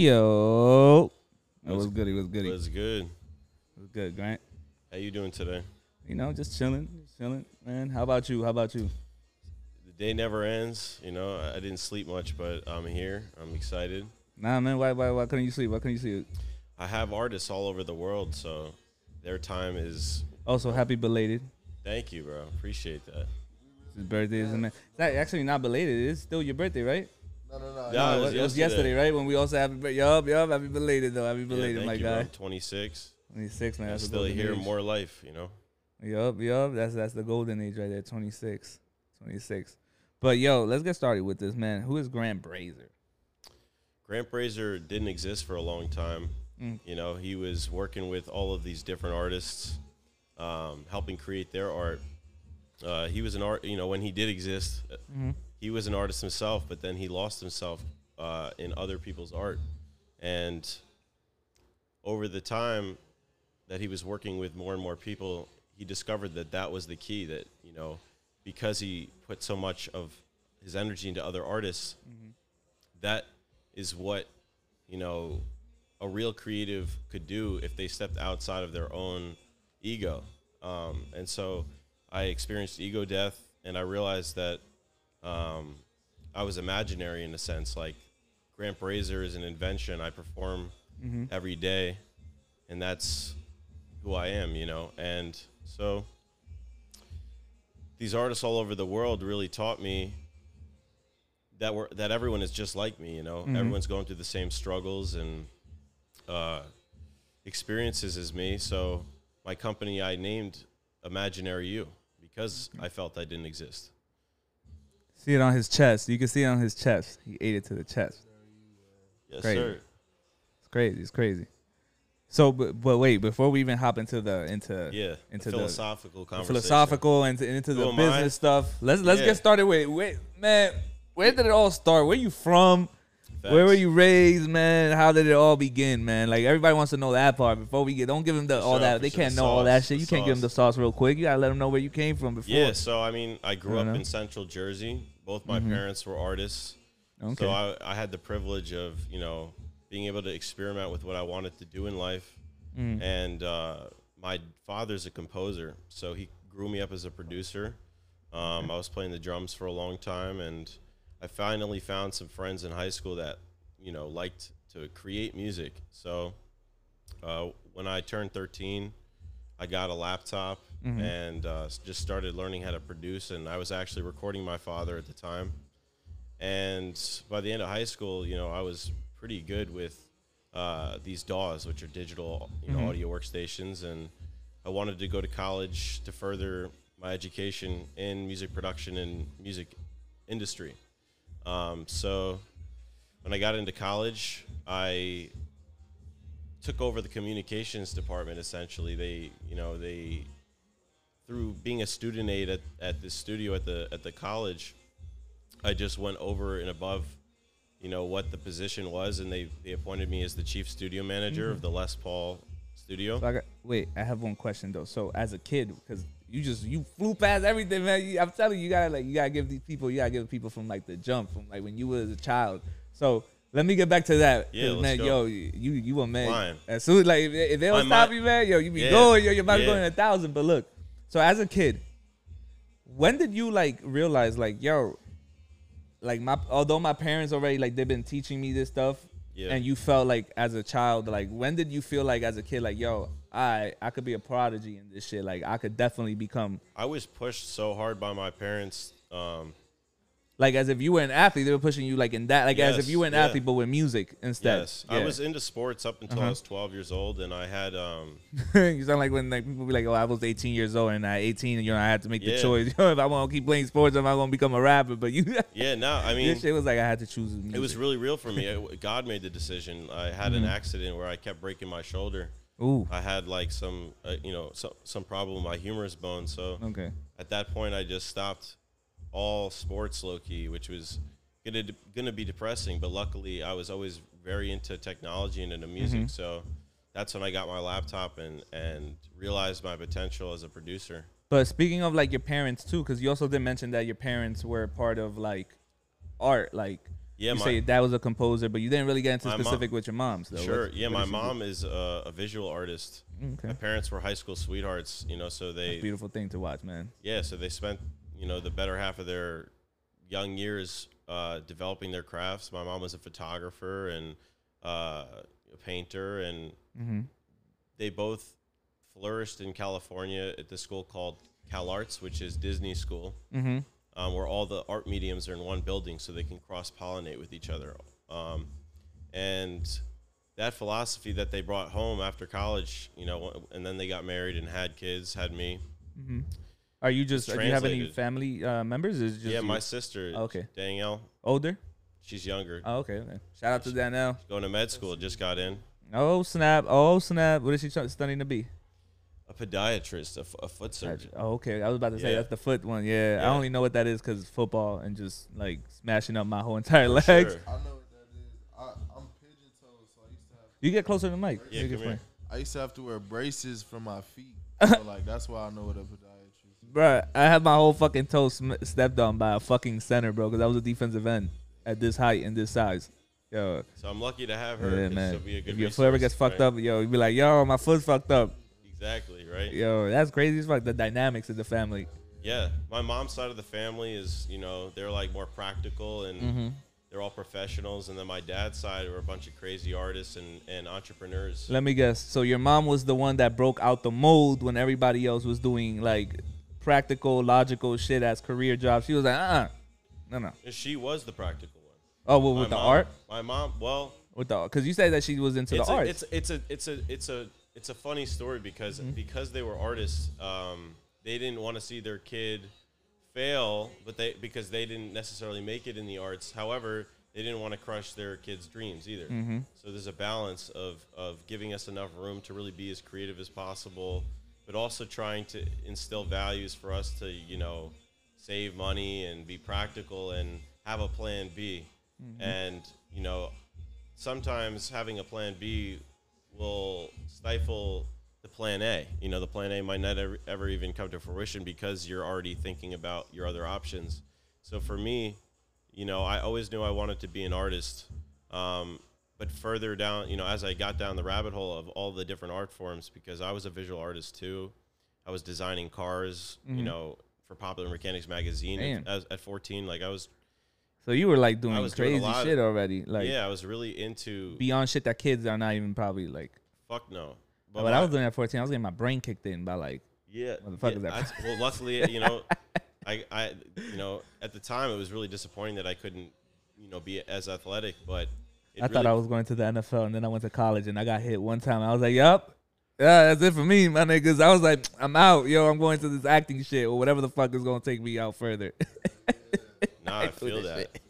Yo. That was good. It was good. It Was good. It was good, Grant. How you doing today? You know, just chilling, just chilling, man. How about you? How about you? The day never ends. You know, I I didn't sleep much, but I'm here. I'm excited. Nah, man. Why, why, why couldn't you sleep? Why couldn't you sleep? I have artists all over the world, so their time is. Also, happy belated. Thank you, bro. Appreciate that. His birthday is in May. It's not- actually not belated. It's still your birthday, right? No, no, no. Yeah, No, it was it was yesterday. yesterday, right? When we also happy birthday. Yup, yup. Happy belated though. Happy Yeah, belated, thank my you, guy. bro. 26. 26, man. That's still here, age. more life. You know. Yup, yup. That's that's the golden age right there. 26. 26. But yo, let's get started with this, man. Who is Grant Brazier? Grant Brazier didn't exist for a long time. Mm. You know, he was working with all of these different artists, um, helping create their art. Uh, he was an art, you know, when he did exist, uh, Mhm. He was an artist himself, but then he lost himself uh, in other people's art. And over the time that he was working with more and more people, he discovered that that was the key that, you know, because he put so much of his energy into other artists, that is what you know a real creative could do if they stepped outside of their own ego um, and so i experienced ego death and i realized that um, i was imaginary in a sense like grant brazier is an invention i perform every day and that's who i am you know and so these artists all over the world really taught me that we're that everyone is just like me. You know, everyone's going through the same struggles and uh, experiences as me. So my company I named Imaginary You because I felt I didn't exist. See it on his chest. You can see it on his chest. He ate it to the chest. Yes, Great. sir. It's crazy. It's crazy. So, but, but wait, before we even hop into the into Yeah, into the philosophical the philosophical and into, into the Who am I? business stuff, let's let's Yeah. get started with wait, man. Where did it all start? Where you from? Where were you raised, man? How did it all begin, man? Like everybody wants to know that part before we get. Don't give them the all sure, that. They sure. can't The know all that shit. You can't give them the sauce. sauce real quick. You gotta let them know where you came from before. Yeah, so I mean, I grew I up know. in Central Jersey. Both my parents were artists. Okay. So I, I had the privilege of, you know, being able to experiment with what I wanted to do in life. Mm. And uh, my father's a composer, so he grew me up as a producer. Um, I was playing the drums for a long time, and I finally found some friends in high school that, you know, liked to create music. So uh, when I turned 13, I got a laptop and uh, just started learning how to produce. And I was actually recording my father at the time. And by the end of high school, you know, I was pretty good with uh, these DAWs, which are digital, you know, audio workstations. And I wanted to go to college to further my education in music production and music industry. Um, so when I got into college, I took over the communications department. Essentially, they, you know, they through being a student aide at, at the studio at the at the college, I just went over and above, you know, what the position was, and they they appointed me as the chief studio manager of the Les Paul studio. So I got, wait, I have one question though. So as a kid, because you just you flew past everything, man. You, I'm telling you, you gotta like you gotta give these people, you gotta give people from like the jump, from like when you was a child. So let me get back to that. Yeah, man, go. yo, you you a man. As soon as like if, if they don't My stop mind- you, man, yo, you be Yeah, going, yo, you're about to go yeah. in a thousand. But look, so as a kid, when did you like realize like yo, like my although my parents already like they've been teaching me this stuff, Yeah. and you felt like as a child, like when did you feel like as a kid, like yo, I I could be a prodigy in this shit, like I could definitely become I was pushed so hard by my parents. Um, like as if you were an athlete, they were pushing you like in that, like as if you were an yeah. athlete but with music instead. yes, I was into sports up until Uh-huh. I was 12 years old, and I had um, you sound like when like people be like, "Oh, I was 18 years old and at 18, you know, I had to make the choice. You know, if I want to keep playing sports, am I gonna become a rapper?" But you, yeah. No, I mean, your shit was like I had to choose. Music. It was really real for me. God made the decision. I had Mm-hmm. an accident where I kept breaking my shoulder. Ooh I had like some, uh, you know, some some problem with my humerus bone. So okay. at that point, I just stopped all sports low key, which was gonna gonna be depressing. But luckily, I was always very into technology and into music. Mm-hmm. So that's when I got my laptop and and realized my potential as a producer. But speaking of like your parents too, because you also did mention that your parents were part of like art, like Yeah, you my, say your dad was a composer, but you didn't really get into My mom- specific with your moms, though. sure. What's- Yeah, what my do? mom is a, a visual artist. Okay, My parents were high school sweethearts, you know, so That's a they beautiful thing to watch, man. yeah, so they spent you know the better half of their young years uh, developing their crafts. My mom was a photographer and uh, a painter, and Mm-hmm. they both flourished in California at the school called Cal Arts, which is Disney school, Mm-hmm. Um, where all the art mediums are in one building, so they can cross pollinate with each other. Um, and that philosophy that they brought home after college, you know, and then they got married and had kids, had me. Mm-hmm. Are you just? Do you have any family uh, members? Is just yeah, you? my sister, Okay. Danielle, older. she's younger, Oh, okay. okay. Shout out to Danielle. She's going to med school, just got in. Oh snap! Oh snap! What is she studying to be? A podiatrist, a, f- a foot surgeon. Oh, okay. I was about to say Yeah. that's the foot one. Yeah, I Yeah. only know what that is because football and just like smashing up my whole entire For legs. sure. I know what that is. I, I'm pigeon toed, so I used to have You get closer to the mic. Yeah, You can come here. explain. I used to have to wear braces for my feet. so like that's why I know what a podiatrist is. Bruh, I had my whole fucking toe sm- stepped on by a fucking center, bro, because I was a defensive end at this height and this size. Yo, So I'm lucky to have her. yeah, 'cause man. she'll be a good If your foot ever resource, gets fucked right? up, yo, you be like, yo, my foot's fucked up. Exactly, right? Yo, that's crazy as fuck. The dynamics of the family. Yeah, my mom's side of the family is, you know, they're like more practical and Mm-hmm. they're all professionals. And then my dad's side are a bunch of crazy artists and, and entrepreneurs. Let me guess. So your mom was the one that broke out the mold when everybody else was doing like practical, logical shit as career jobs. She was like, uh, uh no, no. She was the practical one. Oh, well, My with the mom- art, My mom, well, with the because you said that she was into it's the a, art. it's it's a it's a it's a it's a funny story because Mm-hmm. because they were artists, um, they didn't want to see their kid fail, but they because they didn't necessarily make it in the arts. However, they didn't want to crush their kids' dreams either. Mm-hmm. So there's a balance of of giving us enough room to really be as creative as possible, but also trying to instill values for us to you know save money and be practical and have a plan B. And you know, sometimes having a plan B will stifle the plan A. You know, the plan A might not ever, ever even come to fruition because you're already thinking about your other options. So for me, you know, I always knew I wanted to be an artist. Um, but further down, you know, as I got down the rabbit hole of all the different art forms, because I was a visual artist too, I was designing cars, you Mhm. know, for Popular Mechanics magazine at, at 14. Like I was, so you were like doing doing crazy lot. shit already, like yeah, I was really into. beyond shit that kids are not even probably like. fuck no. But, my- I was doing at 14, I was getting my brain kicked in by like, Yeah, yeah, that- that's- well, luckily, you know, I, I, you know, at the time it was really disappointing that I couldn't, you know, be as athletic. But I thought I was going to the NFL, and then I went to college, and I got hit one time. I was like, "Yup, yeah, that's it for me, my niggas." I was like, "I'm out, yo. I'm going to this acting shit or whatever the fuck is gonna take me out further." Nah, I do feel that. shit.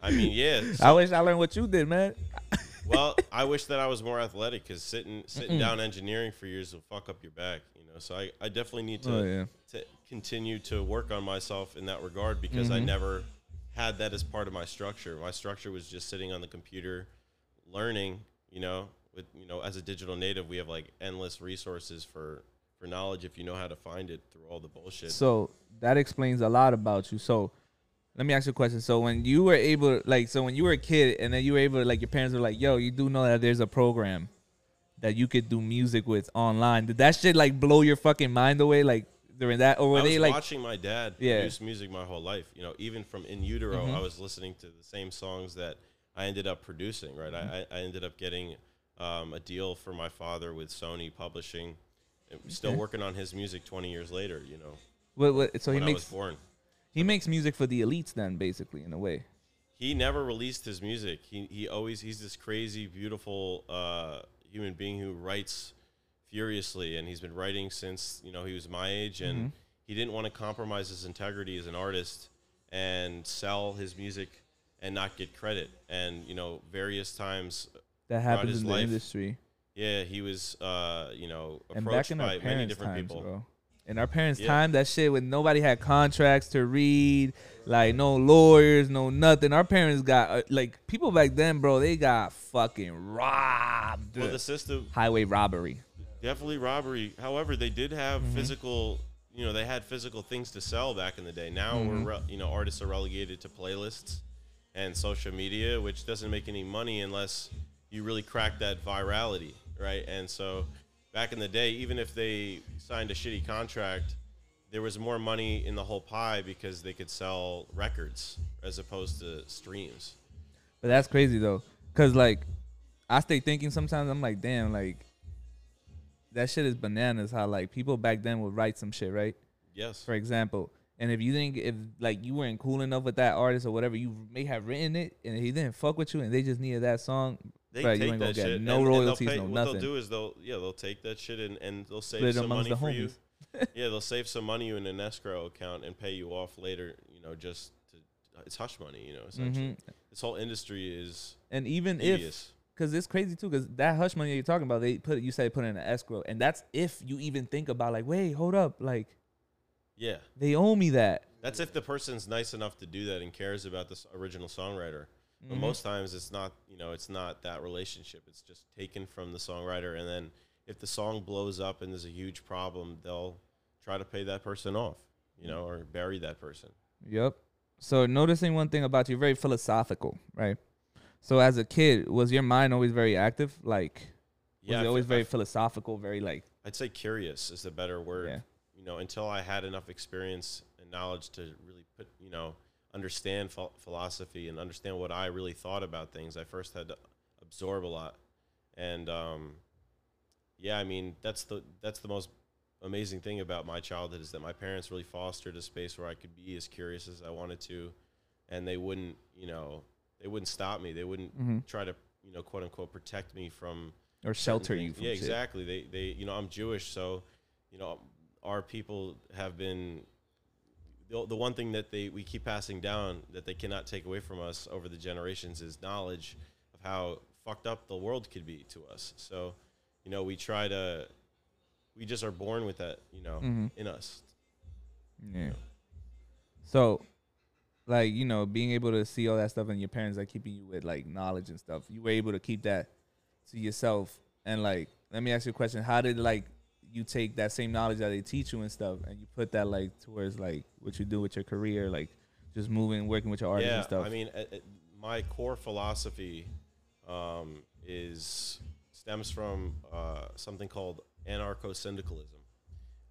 I mean, yeah. I wish I learned what you did, man. well, I wish that I was more athletic because sitting sitting down engineering for years will fuck up your back. You know, so I, I definitely need to Oh yeah, to continue to work on myself in that regard because I Mhm. never had that as part of my structure. My structure was just sitting on the computer, learning. You know, with you know, as a digital native, we have like endless resources for for knowledge if you know how to find it through all the bullshit. so that explains a lot about you. So. Let me ask you a question. So when you were able, like, so when you were a kid, and then you were able, like, your parents were like, "Yo, you do know that there's a program that you could do music with online." Did that shit like blow your fucking mind away, like during that, or were I was they like, watching my dad Yeah. produce music my whole life. You know, even from in utero, Mhm. I was listening to the same songs that I ended up producing. Right, Mm-hmm. I, I ended up getting um, a deal for my father with Sony Publishing. And Still Okay. working on his music twenty years later. You know, what, what, so he when I was makes born. He makes music for the elites, then basically in a way. He never released his music. He he always he's this crazy, beautiful uh, human being who writes furiously, and he's been writing since you know he was my age, and Mhm. he didn't want to compromise his integrity as an artist and sell his music and not get credit. And you know, various times, That happens his in the life, industry. yeah, he was uh, you know approached by many different times, people. bro. In our parents' Yeah. time, that shit when nobody had contracts to read, like no lawyers, no nothing. Our parents got uh, like people back then, bro. They got fucking robbed. Well, the system Highway robbery. definitely robbery. However, they did have Mm-hmm. physical. You know, they had physical things to sell back in the day. Now Mhm. we're re- you know artists are relegated to playlists, and social media, which doesn't make any money unless you really crack that virality, right? And so back in the day, even if they signed a shitty contract, there was more money in the whole pie because they could sell records as opposed to streams. But that's crazy though, cause like I stay thinking sometimes. I'm like, damn, like that shit is bananas. How like people back then would write some shit, right? Yes. For example, and if you think if like you weren't cool enough with that artist or whatever, you may have written it, and he didn't fuck with you, and they just needed that song. They you take that get shit. no and, and they'll royalties, pay- no what nothing. they'll do is they'll yeah they'll take that shit and, and they'll save Split some money for you. yeah, they'll save some money in an escrow account and pay you off later. You know, just to it's hush money. You know, essentially. Mhm. This whole industry is And even if. Cause it's crazy too. Cause that hush money you're talking about, they put you say put in an escrow, and that's if you even think about like, wait, hold up, like Yeah, they owe me that. that's if the person's nice enough to do that and cares about the original songwriter. But Mhm. most times it's not. You know, it's not that relationship. It's just taken from the songwriter, and then if the song blows up and there's a huge problem, they'll try to pay that person off. You know, or bury that person. Yep. So noticing one thing about you, very philosophical, right? So as a kid, was your mind always very active? Like, was Yeah, it always I very f- philosophical? Very like, I'd say curious is the better word. Yeah. You know, until I had enough experience and knowledge to really put, you know, understand ph- philosophy and understand what I really thought about things, I first had to absorb a lot. And um, yeah, I mean, that's the that's the most amazing thing about my childhood is that my parents really fostered a space where I could be as curious as I wanted to, and they wouldn't, you know, they wouldn't stop me. They wouldn't Mhm. try to, you know, quote unquote, protect me from or shelter you from yeah shit. exactly they they you know i'm jewish so you know our people have been the, the one thing that they we keep passing down that they cannot take away from us over the generations is knowledge of how fucked up the world could be to us so you know we try to we just are born with that you know Mhm. in us Yeah. So, like you know, being able to see all that stuff and your parents like keeping you with like knowledge and stuff, you were able to keep that to yourself. And like, let me ask you a question: How did like you take that same knowledge that they teach you and stuff, and you put that like towards like what you do with your career, like just moving, working with your artists yeah and stuff? i mean uh, uh, my core philosophy um, is stems from uh, something called anarcho-syndicalism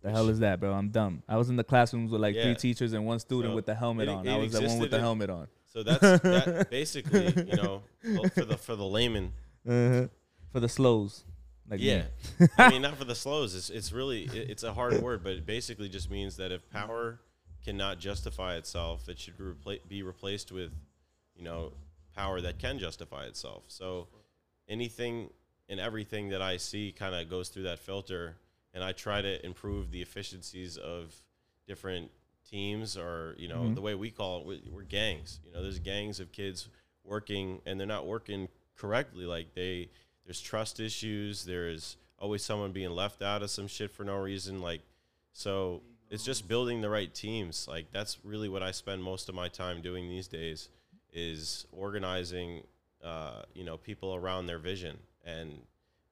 the hell is that, bro? I'm dumb. I was in the classrooms with like three teachers and one student So, with the helmet it- on. it I was the one with the in- helmet on. So that's that basically, you know, for the for the layman. Uh-huh. For the slows, like. Yeah, I mean, not for the slows. It's it's really it, it's a hard word, but it basically just means that if power cannot justify itself, it should repla- be replaced with, you know, power that can justify itself. So anything and everything that I see kind of goes through that filter, and I try to improve the efficiencies of different teams, or you know, Mhm. the way we call it, we're, we're gangs. You know, there's gangs of kids working, and they're not working correctly. Like they, there's trust issues. There's always someone being left out of some shit for no reason. Like, so it's just building the right teams. Like that's really what I spend most of my time doing these days, is organizing, uh, you know, people around their vision and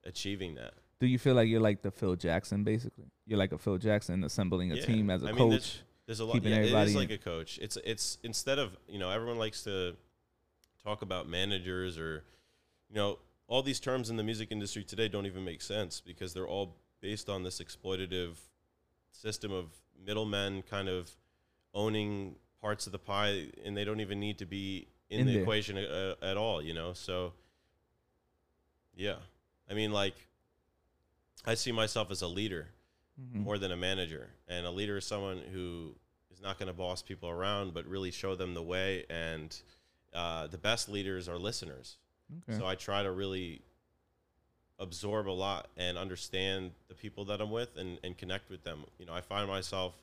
achieving that. Do you feel like you're like the Phil Jackson, basically? You're like a Phil Jackson assembling a Yeah. team as a I mean, coach. there's- There's a lot. keeping Yeah, it is in- like a coach. It's it's instead of you know everyone likes to talk about managers or you know all these terms in the music industry today don't even make sense because they're all based on this exploitative system of middlemen kind of owning parts of the pie and they don't even need to be in, In the there. equation uh, at all you know so yeah i mean like i see myself as a leader Mhm. more than a manager. And a leader is someone who is not going to boss people around, but really show them the way. And uh, the best leaders are listeners. Okay. So I try to really absorb a lot and understand the people that I'm with and, and connect with them. You know, I find myself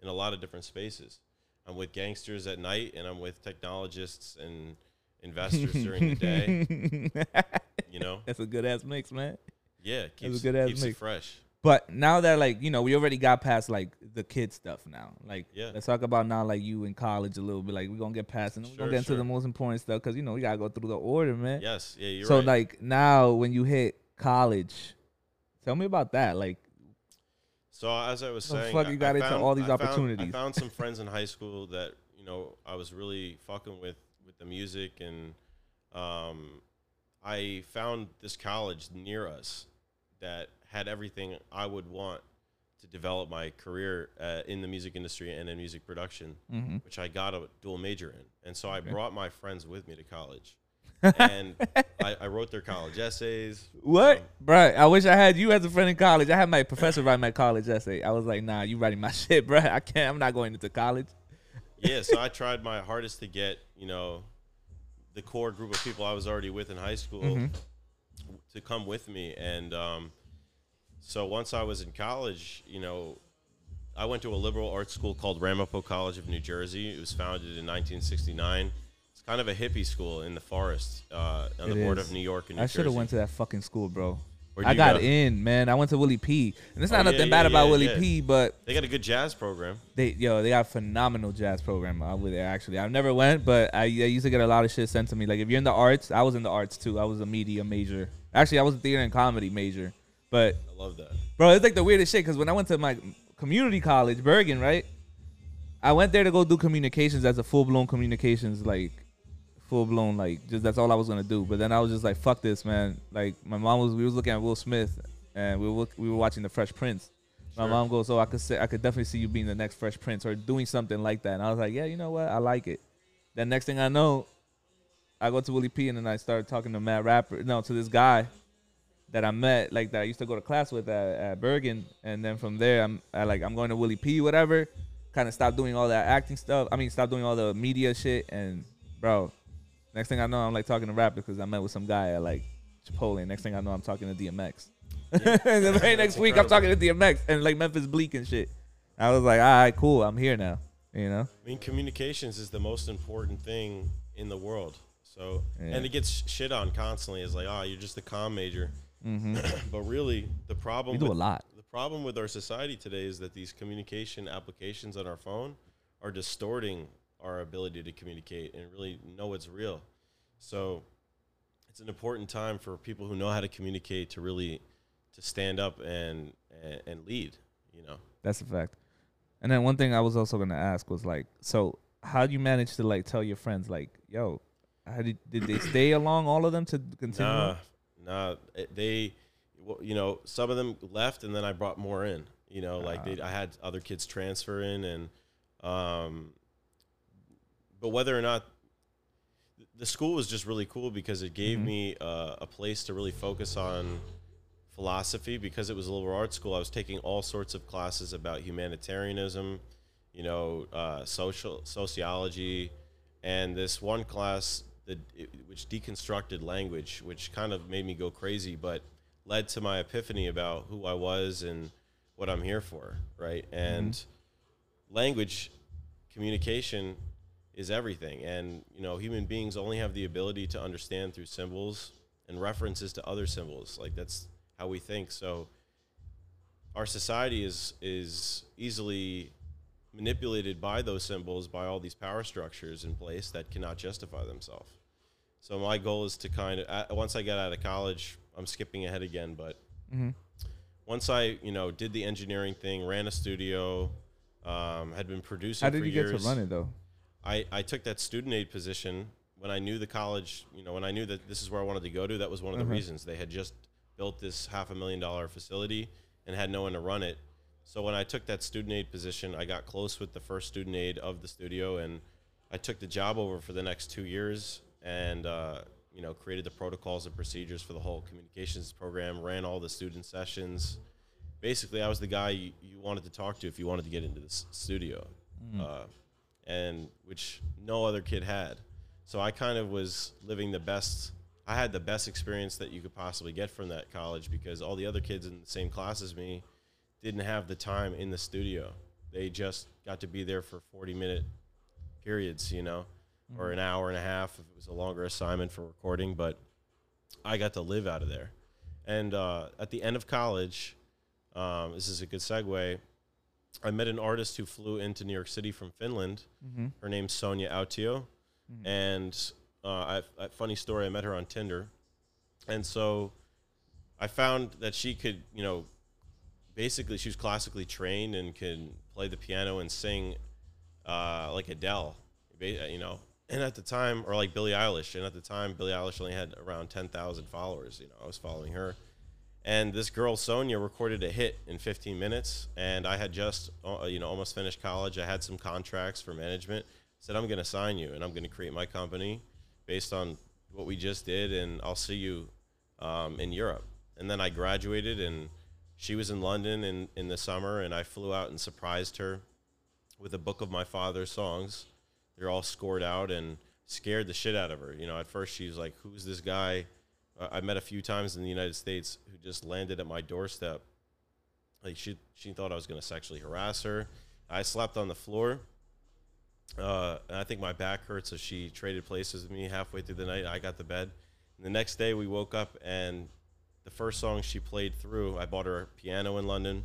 in a lot of different spaces. I'm with gangsters at night, and I'm with technologists and investors during the day. You know, That's a good ass mix, man. yeah, it keeps, good-ass keeps it mix. fresh. But now that like you know we already got past like the kid stuff now. Like Yeah. let's talk about now like you in college a little bit. Like we're gonna get past and then we're gonna get into the most important stuff because you know we gotta go through the order, man. Yes, yeah, you're so right. like now when you hit college, tell me about that. Like So as I was saying, fuck I- you got I into found- all these I found- opportunities? I found some friends in high school that you know I was really fucking with with the music, and um, I found this college near us that had everything I would want to develop my career uh, in the music industry and in music production, Mm-hmm. which I got a dual major in. And so I Okay. brought my friends with me to college. and I, I wrote their college essays. What, Um, bruh? I wish I had you as a friend in college. I had my professor write my college essay. I was like, nah, you writing my shit, bro. I can't. I'm not going into college. yeah, so I tried my hardest to get, you know, the core group of people I was already with in high school Mhm. to come with me. And um, so once I was in college, you know, I went to a liberal arts school called Ramapo College of New Jersey. It was founded in 1969. It's kind of a hippie school in the forest uh, on It the border of New York and New Jersey. I should have went to that fucking school, bro. I got go? in, man. I went to Willie P. And it's Oh, not yeah, nothing yeah, bad about yeah, Willie yeah. P, but They got a good jazz program. they yo they got a phenomenal jazz program over there. Actually, I've never went, but I, I used to get a lot of shit sent to me. Like if you're in the arts, I was in the arts too. I was a media major. Actually, I was a theater and comedy major. But I love that. bro, it's like the weirdest shit because when I went to my community college, Bergen, right? I went there to go do communications as a full blown communications like full blown like just that's all I was gonna do. But then I was just like, fuck this, man. Like my mom was we was looking at Will Smith and we were we were watching the Fresh Prince. My Sure. mom goes, "Oh, I could say I could definitely see you being the next Fresh Prince or doing something like that." And I was like, "Yeah, you know what? I like it." Then next thing I know, I go to Willie P and then I started talking to Matt Rapper, no, to this guy that I met, like that I used to go to class with at, at Bergen, and then from there, I'm I like I'm going to Willie P, whatever. Kind of stopped doing all that acting stuff. I mean, stop doing all the media shit, and bro, next thing I know, I'm like talking to Rapper because I met with some guy at like Chipotle. Next thing I know, I'm talking to DMX. and the very next week, I'm talking to DMX and like Memphis Bleek and shit. I was like, all right, cool, I'm here now. You know? I mean, communications is the most important thing in the world. So, Yeah. and it gets shit on constantly. It's like, oh, you're just a comm major. Mm-hmm. but really, the problem we do a lot the problem with our society today is that these communication applications on our phone are distorting our ability to communicate and really know what's real. So, it's an important time for people who know how to communicate to really to stand up and and, and lead. You know. That's a fact. And then one thing I was also gonna ask was like, so how do you manage to like tell your friends like, yo, how did did they stay along all of them to continue? Nah, nah. They, well, you know, some of them left, and then I brought more in. You know, like they, I had other kids transfer in, and um, but whether or not the school was just really cool because it gave Mhm. me uh, a place to really focus on philosophy because it was a liberal arts school. I was taking all sorts of classes about humanitarianism, you know, uh, social sociology, and this one class it, which deconstructed language, which kind of made me go crazy, but led to my epiphany about who I was and what I'm here for, right? Mm-hmm. And language communication is everything. And you know human beings only have the ability to understand through symbols and references to other symbols. Like that's how we think. So our society is is easily manipulated by those symbols by all these power structures in place that cannot justify themselves so my goal is to kind of uh, once i get out of college i'm skipping ahead again but Mm-hmm. once i you know did the engineering thing ran a studio um, had been producing How did for you years. get to run it though? I, I took that student aid position when I knew the college, you know, when I knew that this is where I wanted to go to. That was one of the Mhm. reasons they had just built this half a million dollar facility and had no one to run it. So when I took that student aid position, I got close with the first student aid of the studio, and I took the job over for the next two years, and uh, you know, created the protocols and procedures for the whole communications program, ran all the student sessions. Basically, I was the guy you, you wanted to talk to if you wanted to get into this studio. Uh, and which no other kid had. So I kind of was living the best. I had the best experience that you could possibly get from that college because all the other kids in the same class as me didn't have the time in the studio. They just got to be there for 40 minute periods, you know, or an hour and a half if it was a longer assignment for recording. But I got to live out of there. And uh, at the end of college, um, this is a good segue. I met an artist who flew into New York City from Finland. Mm-hmm. Her name's Sonia Autio, and uh, I, I, funny story. I met her on Tinder, and so I found that she could, you know, basically she was classically trained and can play the piano and sing uh, like Adele, you know, and at the time, or like Billie Eilish, and at the time, Billie Eilish only had around ten thousand followers. You know, I was following her, and this girl Sonia recorded a hit in 15 minutes, and I had just uh, you know almost finished college. I had some contracts for management. said I'm going to sign you, and I'm going to create my company based on what we just did, and I'll see you um, in Europe. And then I graduated, and she was in London in, in the summer, and I flew out and surprised her with a book of my father's songs. They're all scored out and scared the shit out of her. You know, at first she was like, "Who's this guy?" I met a few times in the United States who just landed at my doorstep. Like she she thought I was going to sexually harass her. I slept on the floor. Uh, and I think my back hurt, so she traded places with me halfway through the night. I got the bed. And the next day we woke up, and the first song she played through, I bought her a piano in London.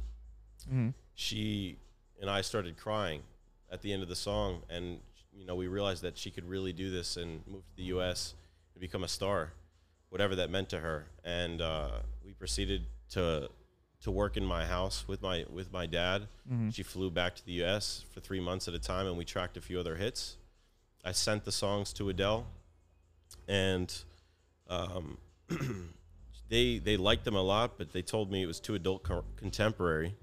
Mm-hmm. She and I started crying at the end of the song, and you know we realized that she could really do this and move to the U.S. and become a star, whatever that meant to her. And uh, we proceeded to to work in my house with my with my dad. Mm-hmm. She flew back to the U.S. for three months at a time, and we tracked a few other hits. I sent the songs to Adele, and um, they they liked them a lot, but they told me it was too adult co- contemporary,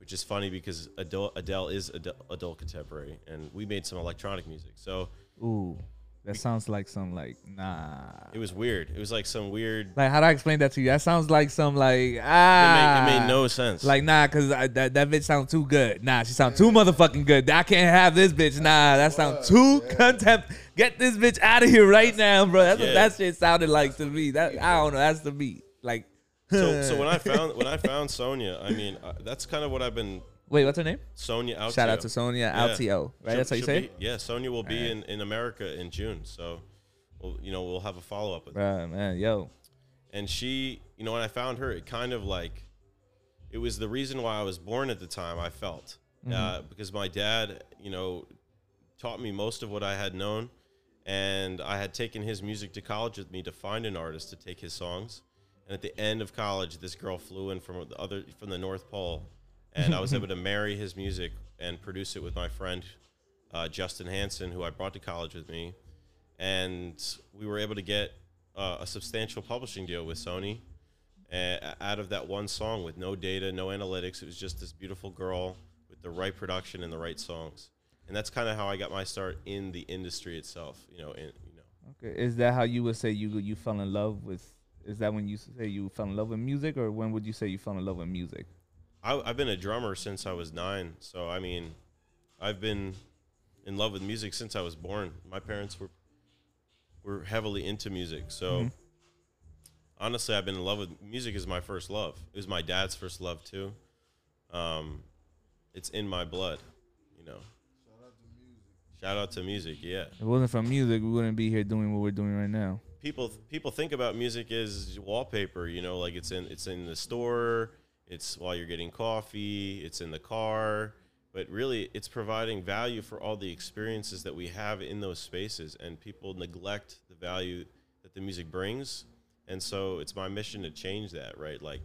which is funny because Adele, is adult, adult contemporary, and we made some electronic music. So Ooh, that sounds like some like nah. it was weird. It was like some weird. Like how do I explain that to you? That sounds like some like It ah. made, it made no sense. Like nah, cause I, that that bitch sound too good. Nah, she sound too motherfucking good. I can't have this bitch. Nah, that sounds too contempt. Get this bitch out of here right now, bro. That's what Yeah. that shit sounded like to me. That I don't know. That's the beat. Like. so, so when I found when I found Sonia, I mean uh, that's kind of what I've been. Wait, what's her name? Sonia Altio. Shout out to Sonia Yeah. Altio. Right, She'll- that's how you say be- it. Yeah, Sonia will be Alright. in, in America in June, so we'll, you know we'll have a follow up with her. Bruh, man, yo. and she you know when i found her it kind of like it was the reason why i was born at the time i felt uh, because my dad you know taught me most of what i had known and i had taken his music to college with me to find an artist to take his songs and at the end of college this girl flew in from the other from the north pole and i was able to marry his music and produce it with my friend uh, justin hanson who i brought to college with me and we were able to get uh, a substantial publishing deal with Sony uh, out of that one song with no data, no analytics. It was just this beautiful girl with the right production and the right songs, and that's kind of how I got my start in the industry itself. You know, in, you know, Okay, is that how you would say you you fell in love with? Is that when you say you fell in love with music, or when would you say you fell in love with music? I, I've been a drummer since I was nine, so I mean, I've been in love with music since I was born. My parents were were heavily into music, so Mhm. honestly, I've been in love with music. Is my first love. It was my dad's first love too. Um, it's in my blood, you know. Shout out to music, yeah. If it wasn't for music, we wouldn't be here doing what we're doing right now. people people think about music as wallpaper you know like it's in it's in the store it's while you're getting coffee it's in the car but really it's providing value for all the experiences that we have in those spaces and people neglect the value that the music brings and so it's my mission to change that right? Like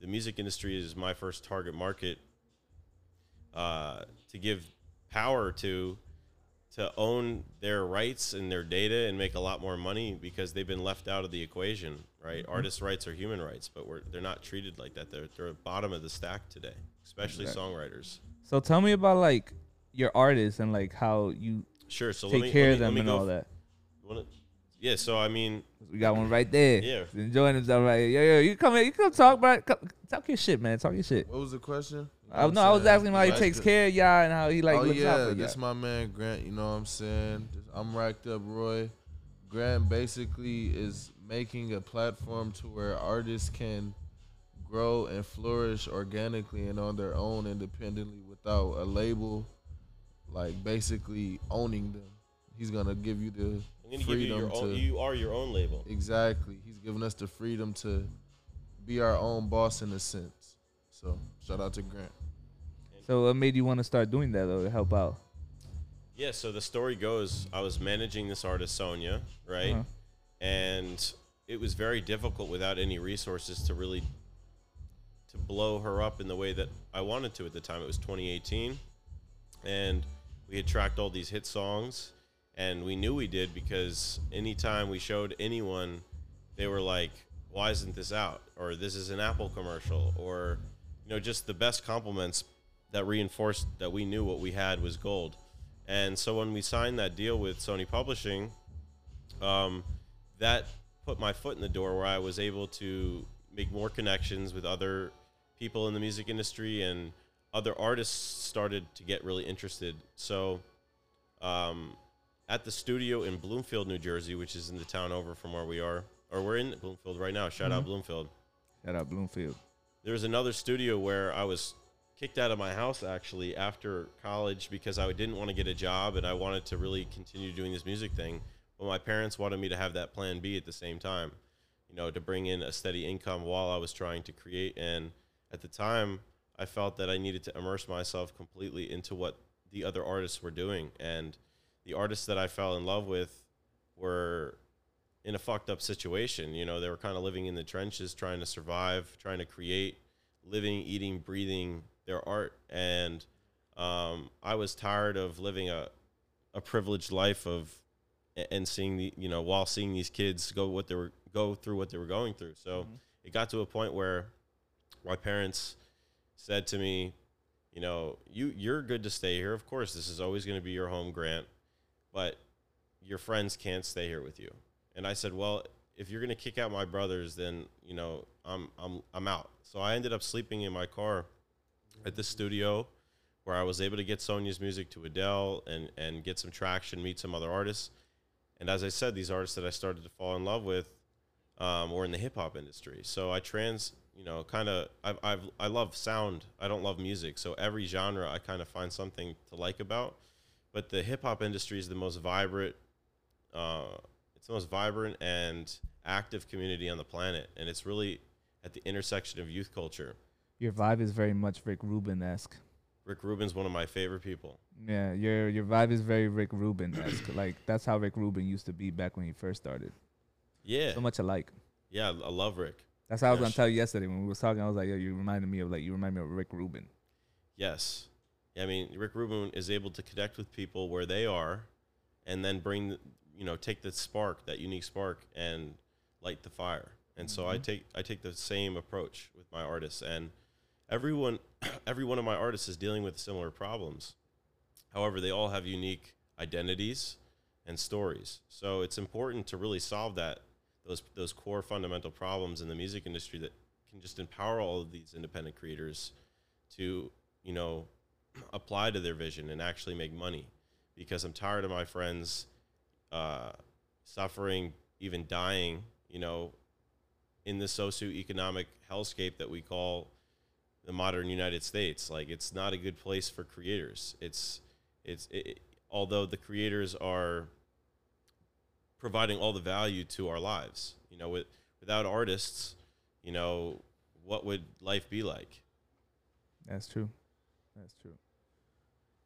the music industry is my first target market uh, to give power to to own their rights and their data and make a lot more money because they've been left out of the equation, right? Mm-hmm. Artists' rights are human rights, but we're, they're not treated like that. They're, they're at the bottom of the stack today, especially Exactly. songwriters. So tell me about like your artists and like how you Sure. So take let me, care of me, let them and all f- that. Wanna- yeah. So I mean, We got one right there. Yeah. He's enjoying himself right here. Yo, yo, you come here, you come talk, bro. Come, talk your shit, man. Talk your shit. What was the question? I, no, I'm I was asking him how he takes the- care of y'all and how he like oh looks out yeah, for this y'all. my man Grant. You know what I'm saying? I'm racked up, Roy. Grant basically is making a platform to where artists can grow and flourish organically and on their own independently without a label, like basically owning them. He's gonna give you the I'm gonna give you freedom your to own. You are your own label. exactly. He's giving us the freedom to be our own boss in a sense. So shout out to Grant. So what made you want to start doing that though to help out? Yeah. So the story goes, I was managing this artist Sonia, right? Uh-huh. and it was very difficult without any resources to really to blow her up in the way that I wanted to at the time. It was 2018, and we had tracked all these hit songs, and we knew we did because anytime we showed anyone, they were like, "Why isn't this out?" or "This is an Apple commercial," or you know, just the best compliments that reinforced that we knew what we had was gold. And so when we signed that deal with Sony Publishing, um, that put my foot in the door where I was able to make more connections with other people in the music industry and other artists started to get really interested. So, um, at the studio in Bloomfield, New Jersey, which is in the town over from where we are, or we're in Bloomfield right now. Shout out Mhm. Bloomfield. Shout out Bloomfield. There was another studio where I was kicked out of my house actually after college because I didn't want to get a job and I wanted to really continue doing this music thing. But my parents wanted me to have that plan B at the same time, you know, to bring in a steady income while I was trying to create. And at the time, I felt that I needed to immerse myself completely into what the other artists were doing. And the artists that I fell in love with were in a fucked up situation. You know, they were kind of living in the trenches, trying to survive, trying to create, living, eating, breathing their art. And um, I was tired of living a, a privileged life of and seeing the you know while seeing these kids go what they were go through what they were going through. So Mhm. it got to a point where my parents said to me, you know, you you're good to stay here. Of course, this is always going to be your home, Grant, but your friends can't stay here with you. And I said, well, if you're to kick out my brothers, then you know I'm I'm I'm out. So I ended up sleeping in my car at the studio where I was able to get Sonia's music to Adele and and get some traction, meet some other artists. And as I said, these artists that I started to fall in love with um, were in the hip hop industry. So I trans, you know, kind of, I've, I've, I love sound. I don't love music. So every genre I kind of find something to like about. But the hip hop industry is the most vibrant, uh, it's the most vibrant and active community on the planet. And it's really at the intersection of youth culture. Your vibe is very much Rick Rubin esque. Rick Rubin's one of my favorite people. Yeah, your your vibe is very Rick Rubin esque. like that's how Rick Rubin used to be back when he first started. Yeah. So much alike. Yeah. I love Rick. That's how I was gonna tell you yesterday when we was talking. I was like, "Yo, you reminded me of like you remind me of Rick Rubin." Yes. I mean, Rick Rubin is able to connect with people where they are and then bring, you know, take the spark, that unique spark and light the fire. And so I Mhm. take I take the same approach with my artists and everyone every one of my artists is dealing with similar problems. However, they all have unique identities and stories. So it's important to really solve that those those core fundamental problems in the music industry that can just empower all of these independent creators to you know apply to their vision and actually make money because i'm tired of my friends uh, suffering even dying you know in the socioeconomic hellscape that we call the modern united states like it's not a good place for creators it's it's it, although the creators are providing all the value to our lives you know with, without artists you know what would life be like That's true. That's true.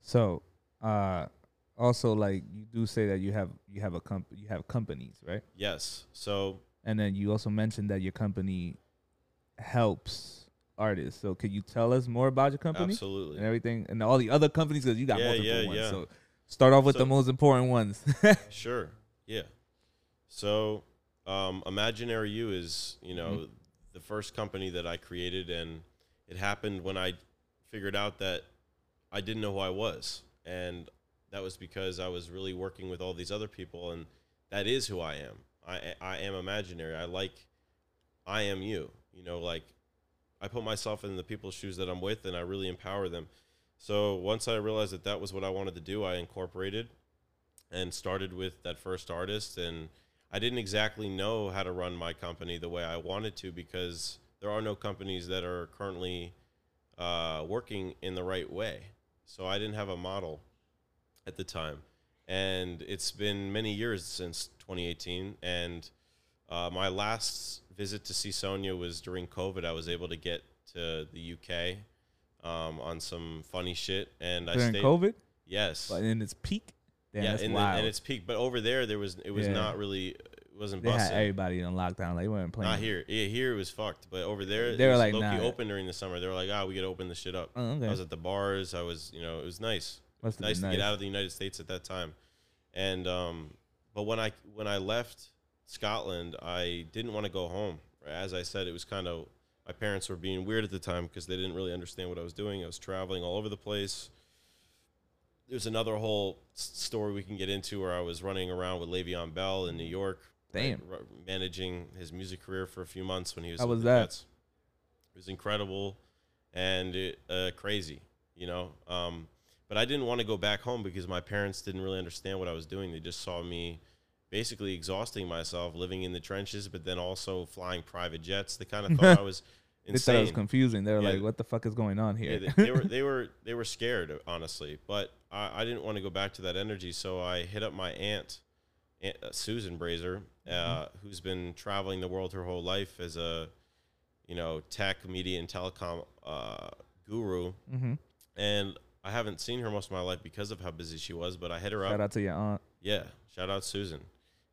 So, uh, also like you do say that you have you have a comp you have companies, right? yes so And then you also mentioned that your company helps artists. So, can you tell us more about your company absolutely and everything and all the other companies because you got Yeah, multiple yeah, ones. yeah. So, start off with So- the most important ones. Sure. Yeah. So, um, Imaginary You is, you know, Mhm. the first company that I created, and it happened when I figured out that I didn't know who I was, and that was because I was really working with all these other people, and that is who I am. I I am imaginary. I like, I am you. You know, like, I put myself in the people's shoes that I'm with, and I really empower them. So once I realized that that was what I wanted to do, I incorporated and started with that first artist and I didn't exactly know how to run my company the way I wanted to because there are no companies that are currently uh, working in the right way. So I didn't have a model at the time. And it's been many years since 2018. And uh, my last visit to see Sonia was during COVID. I was able to get to the UK um, on some funny shit. And I During stayed. COVID, Yes but in its peak, Damn, yeah, in the, and its peak. But over there, there was it was Yeah. not really wasn't they had everybody in lockdown. Like, they weren't playing. Not here. Yeah, here it was fucked. But over there, They it were was like, low-key nah. open during the summer. They were like, ah, we gotta open the shit up. Oh, okay. I was at the bars. I was, you know, it was nice. Must have Nice been to get out of the United States at that time. And um, but when I when I left Scotland, I didn't want to go home. As I said, it was kind of my parents were being weird at the time because they didn't really understand what I was doing. I was traveling all over the place. There's another whole story we can get into where I was running around with Le'Veon Bell in New York, Damn. r- managing his music career for a few months when he was. How was the that? It was incredible and it, uh, crazy, you know. Um, but I didn't want to go back home because my parents didn't really understand what I was doing. They just saw me basically exhausting myself, living in the trenches, but then also flying private jets. They kind of thought I was They thought it was confusing. They were Yeah. like, "What the fuck is going on here?" Yeah, they, they were they were they were scared, honestly. But I, I didn't want to go back to that energy, so I hit up my aunt, Susan Brazer, uh, Mm-hmm. who's been traveling the world her whole life as a, you know, tech, media, and telecom uh, guru. mm-hmm. And I haven't seen her most of my life because of how busy she was. But I hit her Shout up. Shout out to your aunt. Yeah, shout out Susan.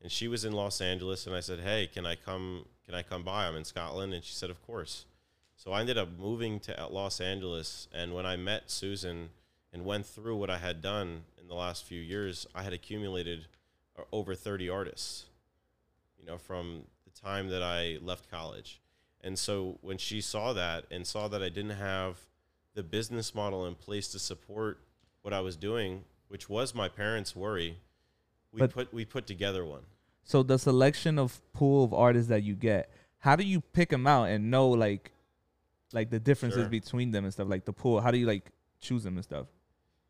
And she was in Los Angeles, and I said, "Hey, can I come? Can I come by? I'm in Scotland." And she said, "Of course." So I ended up moving to Los Angeles, and when I met Susan and went through what I had done in the last few years, I had accumulated uh, over 30 artists. You know, from the time that I left college. And so when she saw that and saw that I didn't have the business model in place to support what I was doing, which was my parents' worry, we But- put we put together one. So the selection of pool of artists that you get, how do you pick them out and know like, like the differences Sure. between them and stuff? Like the pool, how do you like choose them and stuff?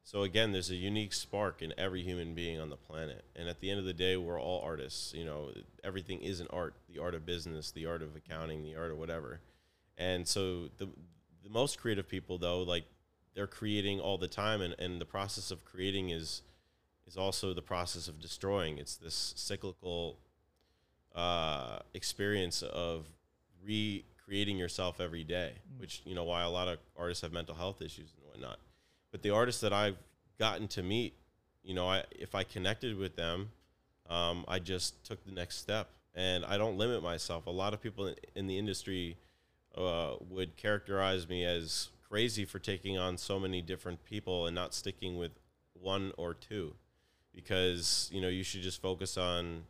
So again, there's a unique spark in every human being on the planet, and at the end of the day, we're all artists. You know, everything is an art: the art of business, the art of accounting, the art of whatever. And so the the most creative people, though, like they're creating all the time, and, and the process of creating is is also the process of destroying. It's this cyclical uh, experience of recreating yourself every day, which you know why a lot of artists have mental health issues and whatnot. But the artists that I've gotten to meet, you know, I if I connected with them, um, I just took the next step, and I don't limit myself. A lot of people in, the industry uh, would characterize me as crazy for taking on so many different people and not sticking with one or two, because you know you should just focus on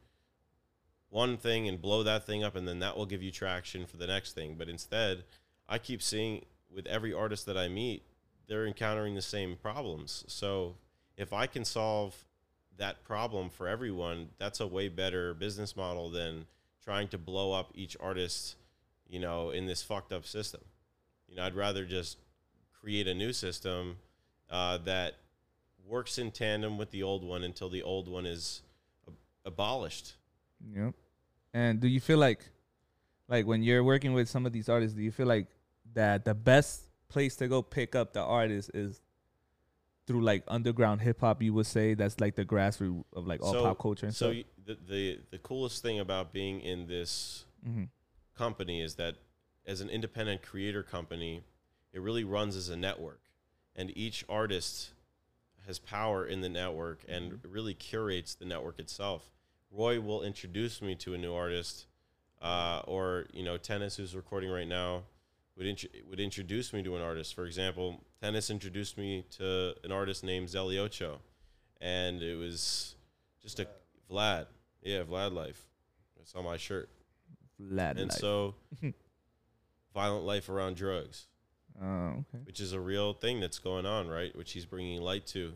one thing and blow that thing up and then that will give you traction for the next thing. But instead i keep seeing with every artist that i meet they're encountering the same problems. So if i can solve that problem for everyone that's a way better business model than trying to blow up each artist you know in this fucked up system. You know i'd rather just create a new system uh, that works in tandem with the old one until the old one is ab- abolished. Yep. And do you feel like, like when you're working with some of these artists, do you feel like that the best place to go pick up the artist is through like underground hip hop? You would say that's like the grassroots of like all So- pop culture and so stuff. the, the the coolest thing about being in this mm-hmm. company is that as an independent creator company it really runs as a network and each artist has power in the network and Mm-hmm. really curates the network itself roy will introduce me to a new artist uh, or you know tennis who's recording right now would int- would introduce me to an artist. For example tennis introduced me to an artist named zeliocho and it was just a vlad. Yeah vlad life. It's on my shirt. Vlad and life. so violent life around drugs. Oh, okay. which is a real thing that's going on right? Which he's bringing light to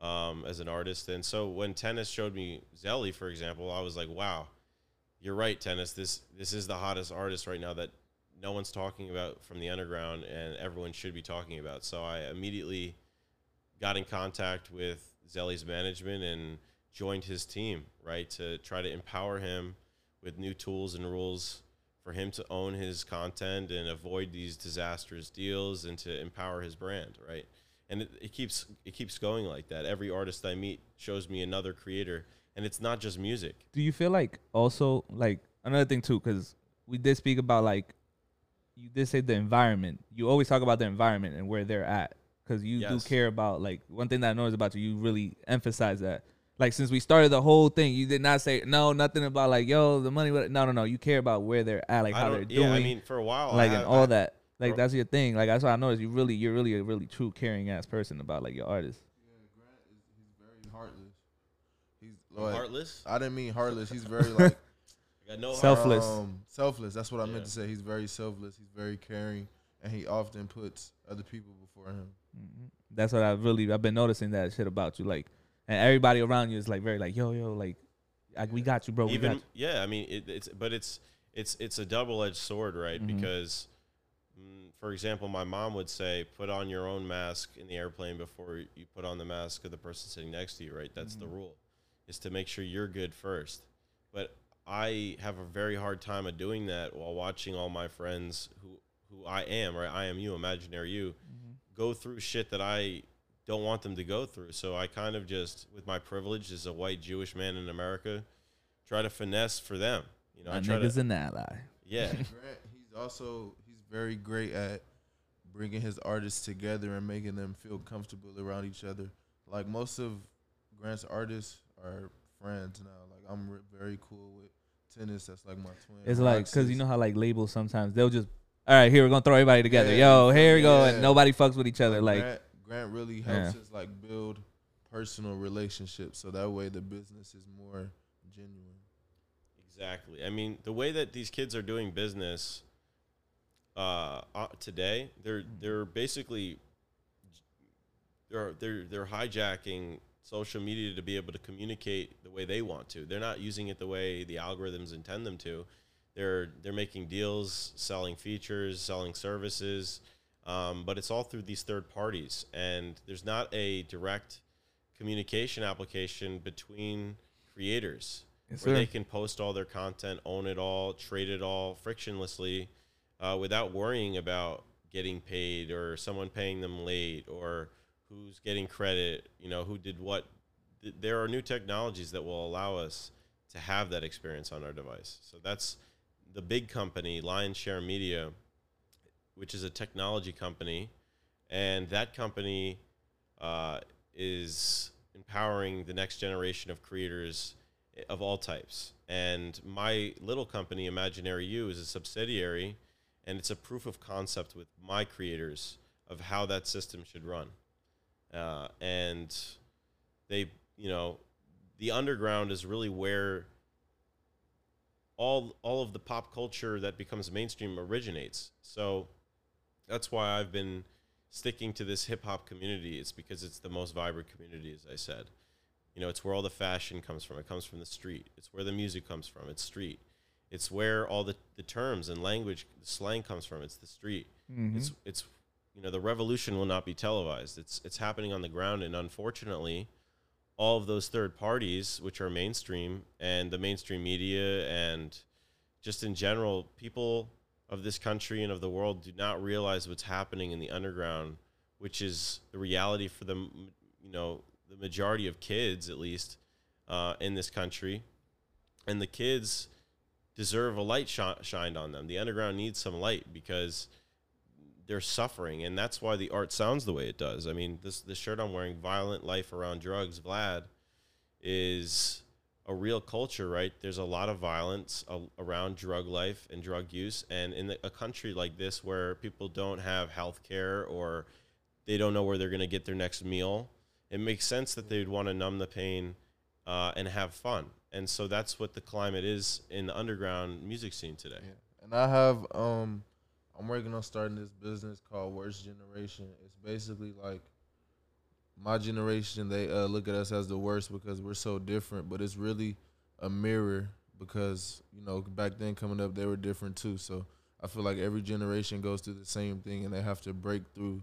um, as an artist. And so when tennis showed me zelly for example i was like wow you're right tennis. This this is the hottest artist right now that no one's talking about from the underground and everyone should be talking about so i immediately got in contact with zelly's management and joined his team right to try to empower him with new tools and rules for him to own his content and avoid these disastrous deals and to empower his brand, right? And it, it keeps it keeps going like that. Every artist I meet shows me another creator, and it's not just music. Do you feel like also like another thing too? Because we did speak about like you did say the environment. You always talk about the environment and where they're at because you Yes. do care about like one thing that I noticed about you. You really emphasize that. Like since we started the whole thing, you did not say no nothing about like yo the money. what-" No no no. You care about where they're at, like I how they're doing, yeah, I mean, for a while, like have- and all I- that. Like that's your thing. Like that's what I noticed. You really you're really a really true caring ass person about like your artist. Yeah, Grant is he's very heartless. He's like, Heartless. I didn't mean heartless. He's very like I got no Selfless. Um, selfless. That's what I Yeah. meant to say. He's very selfless. He's very caring, and he often puts other people before him. Mhm. That's what I really I've been noticing that shit about you. Like, and everybody around you is like very like yo yo like, like we got you, bro. We got even you. yeah i mean it, it's but it's it's it's a double-edged sword right Mhm. because mm, for example my mom would say put on your own mask in the airplane before you put on the mask of the person sitting next to you right that's the Mhm. rule is to make sure you're good first but i have a very hard time of doing that while watching all my friends who who i am right i am you imaginary you Mhm. go through shit that I don't want them to go through. So I kind of just, with my privilege as a white Jewish man in America, try to finesse for them. You know, I My try nigga's to, an ally. yeah, Grant, he's also he's very great at bringing his artists together and making them feel comfortable around each other. Like most of Grant's artists are friends now. Like I'm re- very cool with tennis. That's like my twin. It's like because you know how like labels sometimes they'll just all right here we're gonna throw everybody together. Yeah, Yo, here we go, and nobody fucks with each other. Like Grant, Grant really Yeah. helps us like build personal relationships, so that way the business is more genuine. exactly. I mean, the way that these kids are doing business uh, uh, today, they're they're basically they're they're they're hijacking social media to be able to communicate the way they want to. They're not using it the way the algorithms intend them to. They're they're making deals, selling features, selling services, um, but it's all through these third parties, and there's not a direct communication application between creators Yes, where they can post all their content, own it all, trade it all frictionlessly, uh, without worrying about getting paid or someone paying them late or who's getting credit. You know, who did what. There are new technologies that will allow us to have that experience on our device. So that's the big company, Lion Share Media, which is a technology company, and that company uh, is empowering the next generation of creators of all types. And my little company, Imaginary You, is a subsidiary, and it's a proof of concept with my creators of how that system should run. Uh, and they, you know, the underground is really where all all of the pop culture that becomes mainstream originates. So that's why I've been sticking to this hip hop community. It's because it's the most vibrant community, as I said. You know, it's where all the fashion comes from. It comes from the street. It's where the music comes from. It's street. It's where all the, the terms and language, the slang comes from. It's the street. Mhm. It's it's you know the revolution will not be televised. It's it's happening on the ground, and unfortunately, all of those third parties, which are mainstream and the mainstream media, and just in general, people of this country and of the world do not realize what's happening in the underground, which is the reality for the you know the majority of kids, at least uh, in this country, and the kids deserve a light sh- shined on them. The underground needs some light because they're suffering, and that's why the art sounds the way it does. I mean, this this shirt I'm wearing, "Violent Life Around Drugs," Vlad, is a real culture, right? There's a lot of violence a- around drug life and drug use, and in a country like this where people don't have health care or they don't know where they're going to get their next meal, it makes sense that they'd want to numb the pain uh, and have fun. And so that's what the climate is in the underground music scene today. Yeah. And I have um I'm working on starting this business called Worst Generation. It's basically like my generation, they uh, look at us as the worst because we're so different, but it's really a mirror because, you know, back then coming up they were different too. So I feel like every generation goes through the same thing and they have to break through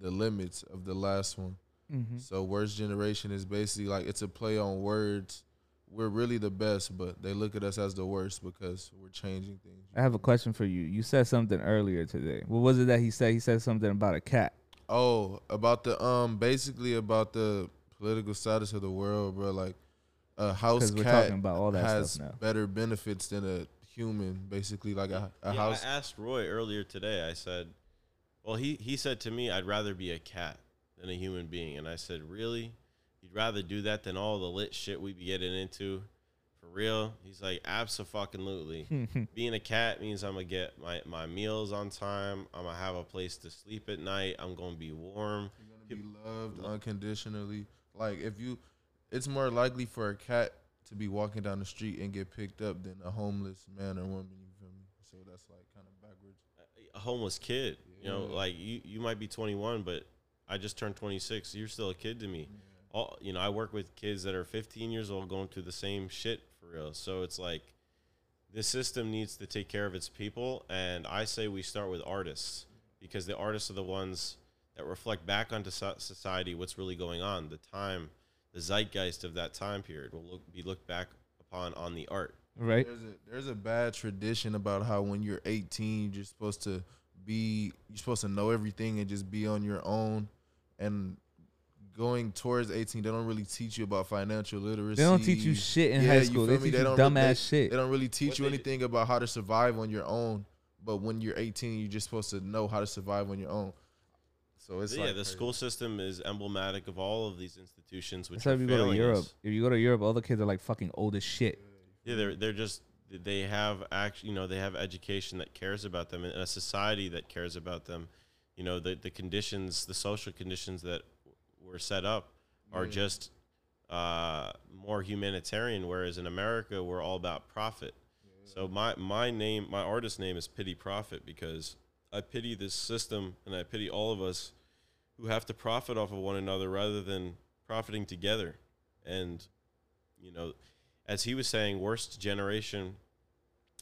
the limits of the last one. Mhm. So worst generation is basically like it's a play on words. We're really the best, but they look at us as the worst because we're changing things. I have a question for you. You said something earlier today. What was it that he said? He said something about a cat. Oh, about the um, basically about the political status of the world, bro. Like a house Because we're cat talking about all that has stuff now. better benefits than a human. Basically, like a, a Yeah, house. I asked Roy earlier today. I said, "Well, he he said to me, I'd rather be a cat than a human being." And I said, "Really? You'd rather do that than all the lit shit we be getting into? For real?" He's like, "Absolutely. Being a cat means I'm gonna get my my meals on time. I'm gonna have a place to sleep at night. I'm gonna be warm." You're gonna be loved unconditionally. Like if you, it's more likely for a cat to be walking down the street and get picked up than a homeless man or woman. You feel me? So that's like kind of backwards. a homeless kid. You know, like you, you might be 21, but I just turned 26. You're still a kid to me. All you know, I work with kids that are 15 years old going through the same shit for real. So it's like this system needs to take care of its people, and I say we start with artists because the artists are the ones that reflect back onto society what's really going on. The time, the zeitgeist of that time period will look, be looked back upon on the art. Right. There's a there's a bad tradition about how when you're 18, you're supposed to be you're supposed to know everything and just be on your own. And going towards 18, they don't really teach you about financial literacy. They don't teach you shit in Yeah, high you school. feel They me? teach They you don't dumb really- ass shit. They don't really teach What you they- anything about how to survive on your own. But when you're 18, you're just supposed to know how to survive on your own. So it's yeah, like the crazy. school system is emblematic of all of these institutions, which That's why are if you go to Europe, us. if you go to Europe, all the kids are like fucking old as shit. Yeah, they're they're just they have act you know they have education that cares about them and a society that cares about them. You know the the conditions, the social conditions that were set up are Yeah. just uh, more humanitarian, whereas in America we're all about profit. So my my name, my artist name is Pity Profit because I pity this system and I pity all of us who have to profit off of one another rather than profiting together. And you know, as he was saying, worst generation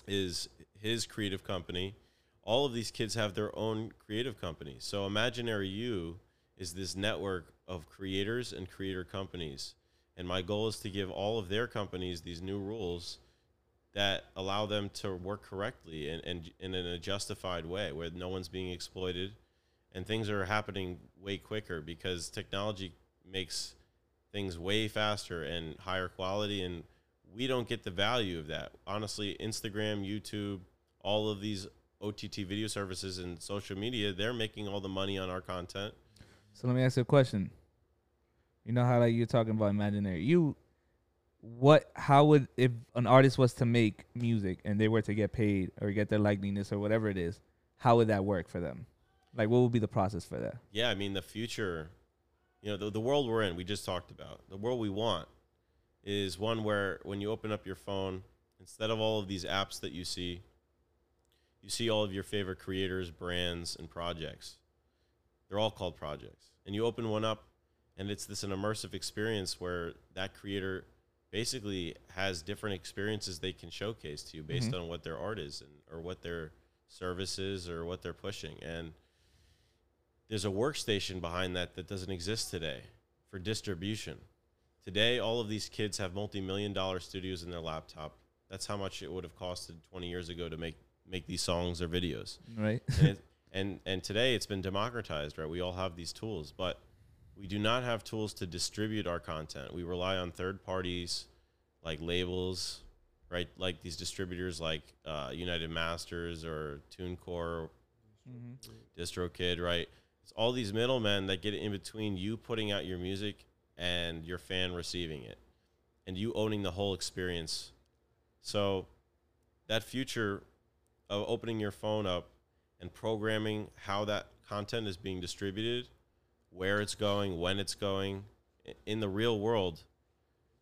is his creative company. All of these kids have their own creative companies. So Imaginary You is this network of creators and creator companies. And my goal is to give all of their companies these new rules that allow them to work correctly and, and, and in a justified way where no one's being exploited and things are happening way quicker because technology makes things way faster and higher quality and we don't get the value of that honestly instagram youtube all of these ott video services and social media they're making all the money on our content So let me ask you a question. You know how like you're talking about imaginary. You what how would if an artist was to make music and they were to get paid or get their likeliness or whatever it is, how would that work for them? Like what would be the process for that? yeah i mean the future you know the, the world we're in we just talked about the world we want is one where when you open up your phone instead of all of these apps that you see you see all of your favorite creators brands and projects they're all called projects and you open one up and it's this an immersive experience where that creator basically has different experiences they can showcase to you based Mhm. on what their art is and or what their service is or what they're pushing and there's a workstation behind that that doesn't exist today for distribution today all of these kids have multi-million dollar studios in their laptop that's how much it would have costed 20 years ago to make make these songs or videos Right? and, it, and and today it's been democratized, right? We all have these tools, but we do not have tools to distribute our content. We rely on third parties, like labels, right? Like these distributors, like uh, United Masters or TuneCore, mm-hmm. DistroKid, right? It's all these middlemen that get in between you putting out your music and your fan receiving it, and you owning the whole experience. So, that future of opening your phone up and programming how that content is being distributed, where it's going, when it's going, in the real world,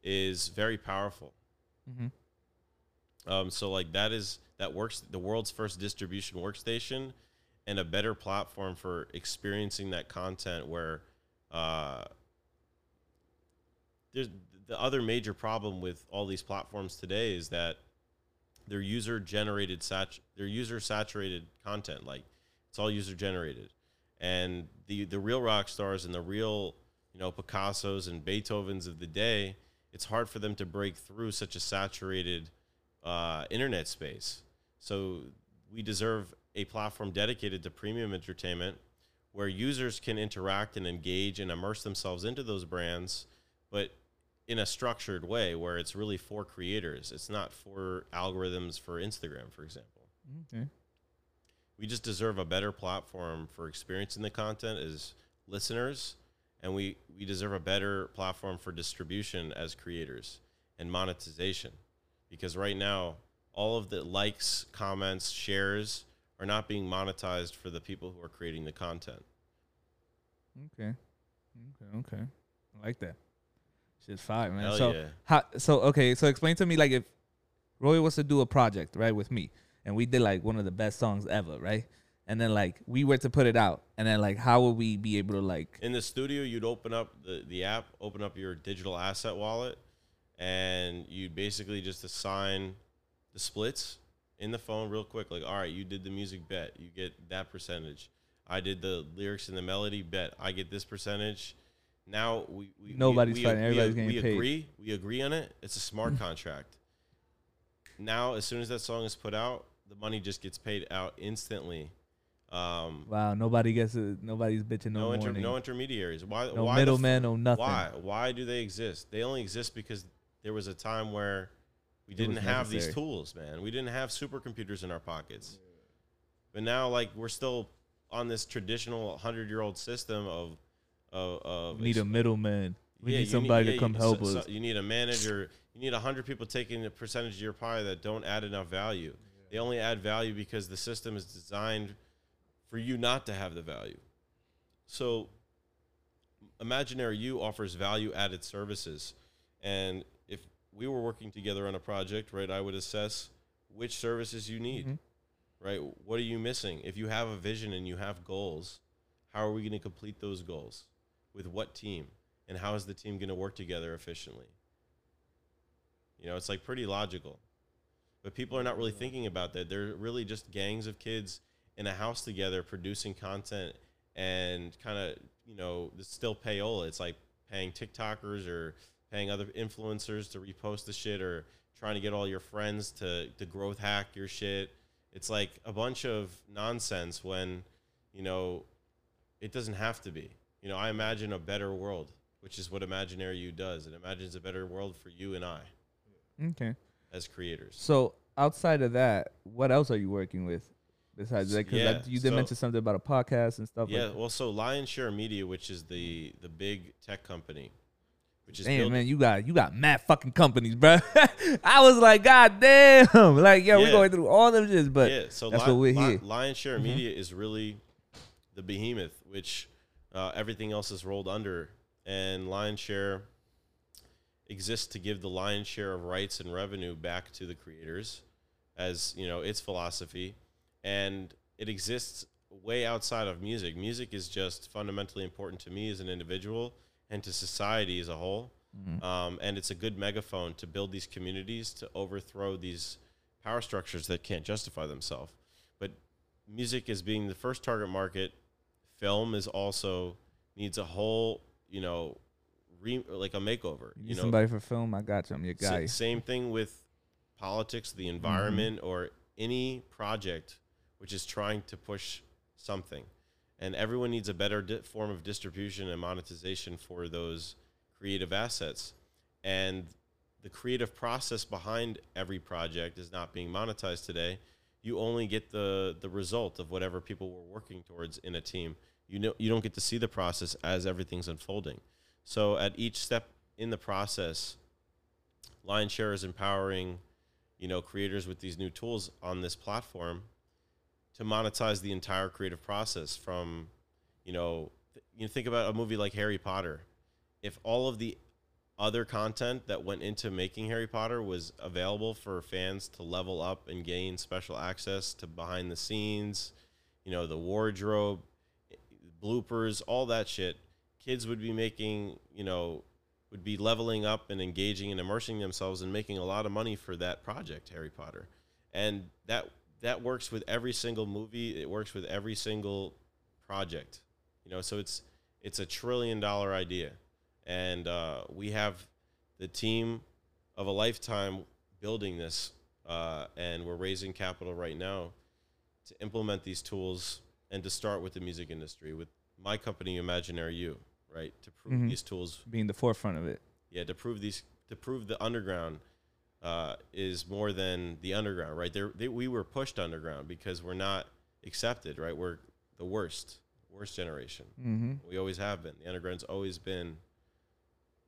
is very powerful. Mm-hmm. Um, so like that is that works the world's first distribution workstation and a better platform for experiencing that content where uh, there's the other major problem with all these platforms today is that they're user generated sat they're user saturated content like it's all user generated and the the real rock stars and the real you know Picasso's and Beethovens of the day it's hard for them to break through such a saturated uh, internet space. So we deserve a platform dedicated to premium entertainment where users can interact and engage and immerse themselves into those brands, but in a structured way where it's really for creators. It's not for algorithms for Instagram, for example. Okay. We just deserve a better platform for experiencing the content as listeners, and we, we deserve a better platform for distribution as creators and monetization. Because right now, all of the likes, comments, shares are not being monetized for the people who are creating the content. Okay. Okay. Okay. I like that. Shit's fire, man. Hell so yeah. how so okay, so explain to me like if Roy was to do a project, right, with me, and we did like one of the best songs ever, right? And then like we were to put it out, and then like how would we be able to like In the studio, you'd open up the, the app, open up your digital asset wallet, and you'd basically just assign the splits in the phone real quick. Like, all right, you did the music bet, you get that percentage. I did the lyrics and the melody bet, I get this percentage. Now we, we Nobody's we, fighting, we, everybody's we, getting we paid. agree, we agree on it. It's a smart mm-hmm. contract. Now, as soon as that song is put out, the money just gets paid out instantly. Um, wow, nobody gets it, nobody's bitching no, no, inter- morning, no intermediaries. Why? no why f- no nothing. why? Why do they exist? They only exist because there was a time where we It didn't have these tools, man. We didn't have supercomputers in our pockets. But now, like, we're still on this traditional hundred-year-old system of of, of We need a middleman. We yeah, need somebody yeah, to come you, help so- us. so you need a manager. You need a hundred people taking a percentage of your pie that don't add enough value. They only add value because the system is designed for you not to have the value. So, Imaginary You offers value added services, and if we were working together on a project, right, I would assess which services you need Mhm. right? What are you missing? If you have a vision and you have goals, how are we going to complete those goals? With what team? And how is the team going to work together efficiently? You know, it's like pretty logical. But people are not really thinking about that. They're really just gangs of kids in a house together producing content and kind of, you know, it's still payola. It's like paying TikTokers or paying other influencers to repost the shit or trying to get all your friends to, to growth hack your shit it's like a bunch of nonsense when you know it doesn't have to be you know i imagine a better world which is what imaginary you does it imagines a better world for you and i Okay. As creators So outside of that, what else are you working with besides that? Because Yeah, you did so- mention something about a podcast and stuff. yeah Like well so lion share media which is the the big tech company which is Damn built- man, you got you got mad fucking companies, bro. I was like, God damn, like yo, we Yeah. going through all them shits, but yeah, so that's Li- what we're Li- here. Lion Share Mhm. Media is really the behemoth, which uh, everything else is rolled under, and Lion Share exists to give the lion's share of rights and revenue back to the creators, as you know, its philosophy, and it exists way outside of music. Music is just fundamentally important to me as an individual and to society as a whole. Mhm. Um, and it's a good megaphone to build these communities to overthrow these power structures that can't justify themselves. But music is being the first target market. Film is also needs a whole, you know, re, like a makeover. you You, know, somebody for film, I got you. I'm your guy. same thing with politics, the environment, mm-hmm. or any project which is trying to push something. And everyone needs a better di- form of distribution and monetization for those creative assets. And the creative process behind every project is not being monetized today. You only get the the result of whatever people were working towards in a team. You know you don't get to see the process as everything's unfolding. So at each step in the process, Lionshare is empowering, you know, creators with these new tools on this platform to monetize the entire creative process from, you know, th- you think about a movie like Harry Potter. If all of the other content that went into making Harry Potter was available for fans to level up and gain special access to behind the scenes, you know, the wardrobe, bloopers, all that shit, kids would be making, you know, would be leveling up and engaging and immersing themselves and making a lot of money for that project, Harry Potter. And that that works with every single movie. It works with every single project. You know, so it's it's a trillion dollar idea, and uh, we have the team of a lifetime building this, uh, and we're raising capital right now to implement these tools and to start with the music industry with my company Imaginary You, right? To prove Mhm. these tools Being the forefront of it. yeah to prove these to prove the underground uh, is more than the underground right there they, we were pushed underground because we're not accepted right we're the worst worst generation Mm-hmm. we always have been the underground's always been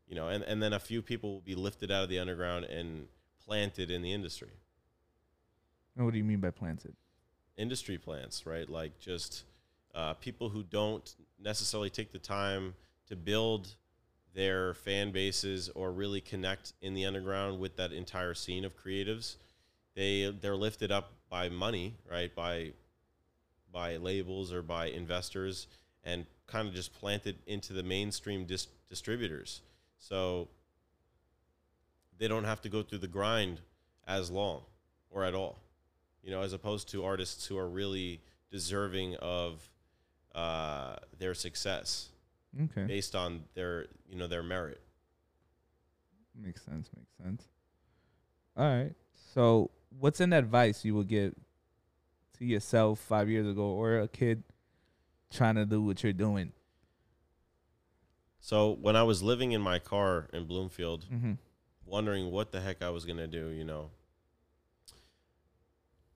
you know and, and then a few people will be lifted out of the underground and planted in the industry And what do you mean by planted? industry plants, right? Like just uh, people who don't necessarily take the time to build their fan bases or really connect in the underground with that entire scene of creatives. They they're lifted up by money, right? By by labels or by investors and kind of just planted into the mainstream dis- distributors. So they don't have to go through the grind as long or at all. You know, as opposed to artists who are really deserving of uh, their success Okay. based on their you know their merit. Makes sense. Makes sense. All right. So, what's an advice you would give to yourself five years ago, or a kid trying to do what you're doing? So when I was living in my car in Bloomfield, Mm-hmm. wondering what the heck I was gonna do, you know,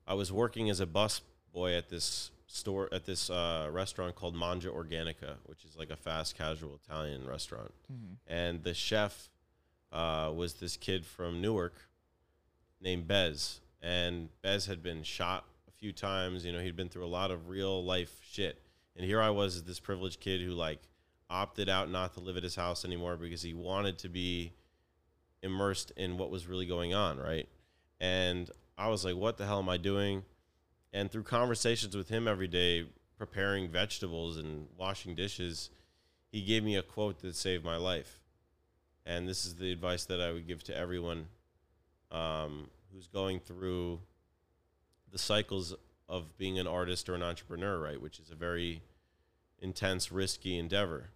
I was working as a bus boy at this store at this uh, restaurant called Mangia Organica, which is like a fast casual Italian restaurant. Mm-hmm. and the chef uh, was this kid from Newark named Bez, and Bez had been shot a few times. You know, he'd been through a lot of real life shit, and here I was, this privileged kid who like opted out not to live at his house anymore because he wanted to be immersed in what was really going on, right? And I was like, what the hell am I doing? And through conversations with him every day, preparing vegetables and washing dishes, he gave me a quote that saved my life. And this is the advice that I would give to everyone um, who's going through the cycles of being an artist or an entrepreneur, right? Which is a very intense, risky endeavor.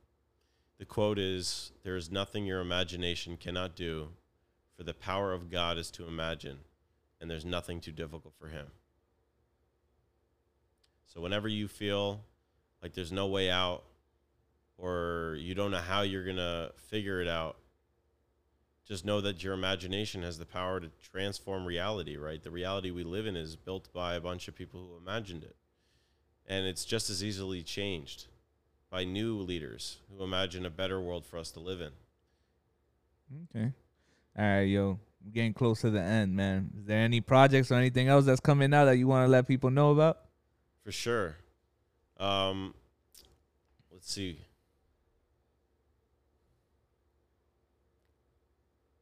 The quote is There is nothing your imagination cannot do, for the power of God is to imagine, and there's nothing too difficult for Him. So, whenever you feel like there's no way out, or you don't know how you're going to figure it out, just know that your imagination has the power to transform reality, right? The reality we live in is built by a bunch of people who imagined it. And it's just as easily changed by new leaders who imagine a better world for us to live in. Okay. All right, yo. Getting close to the end, man. Is there any projects or anything else that's coming out that you want to let people know about? For sure. Um, let's see.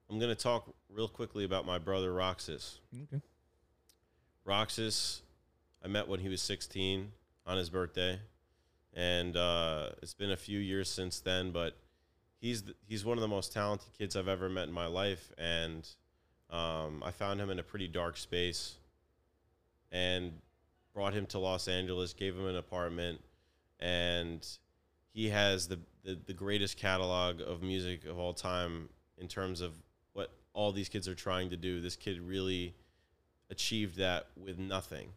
I'm going to talk real quickly about my brother Roxas. Okay. Roxas, I met when he was 16 on his birthday, and uh, it's been a few years since then. But he's he's one of the most talented kids I've ever met in my life, and um, I found him in a pretty dark space, and brought him to Los Angeles, gave him an apartment, and he has the, the, the greatest catalog of music of all time in terms of what all these kids are trying to do. This kid really achieved that with nothing.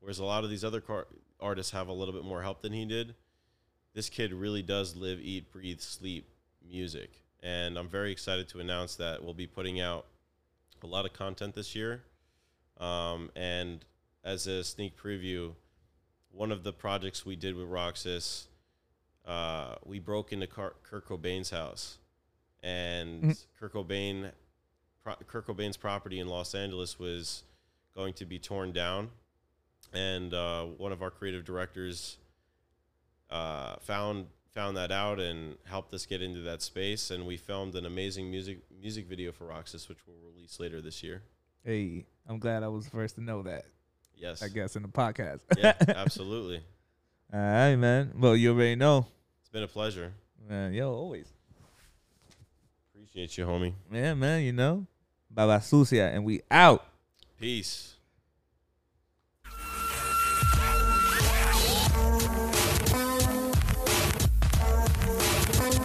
Whereas a lot of these other car- artists have a little bit more help than he did. This kid really does live, eat, breathe, sleep music. And I'm very excited to announce that we'll be putting out a lot of content this year. Um, and as a sneak preview, one of the projects we did with Roxas, uh, we broke into Car- Kurt Cobain's house. And Mhm. Kurt Cobain, pro- Kurt Cobain's property in Los Angeles was going to be torn down, and uh, one of our creative directors uh, found found that out and helped us get into that space. And we filmed an amazing music music video for Roxas, which we'll release later this year. Hey, I'm glad I was the first to know that. Yes, I guess in the podcast. yeah, absolutely. All right, man. Well, you already know, It's been a pleasure. man. Yo, always. Appreciate you, homie. Yeah, man. You know, Baba Sucia, and we out. Peace.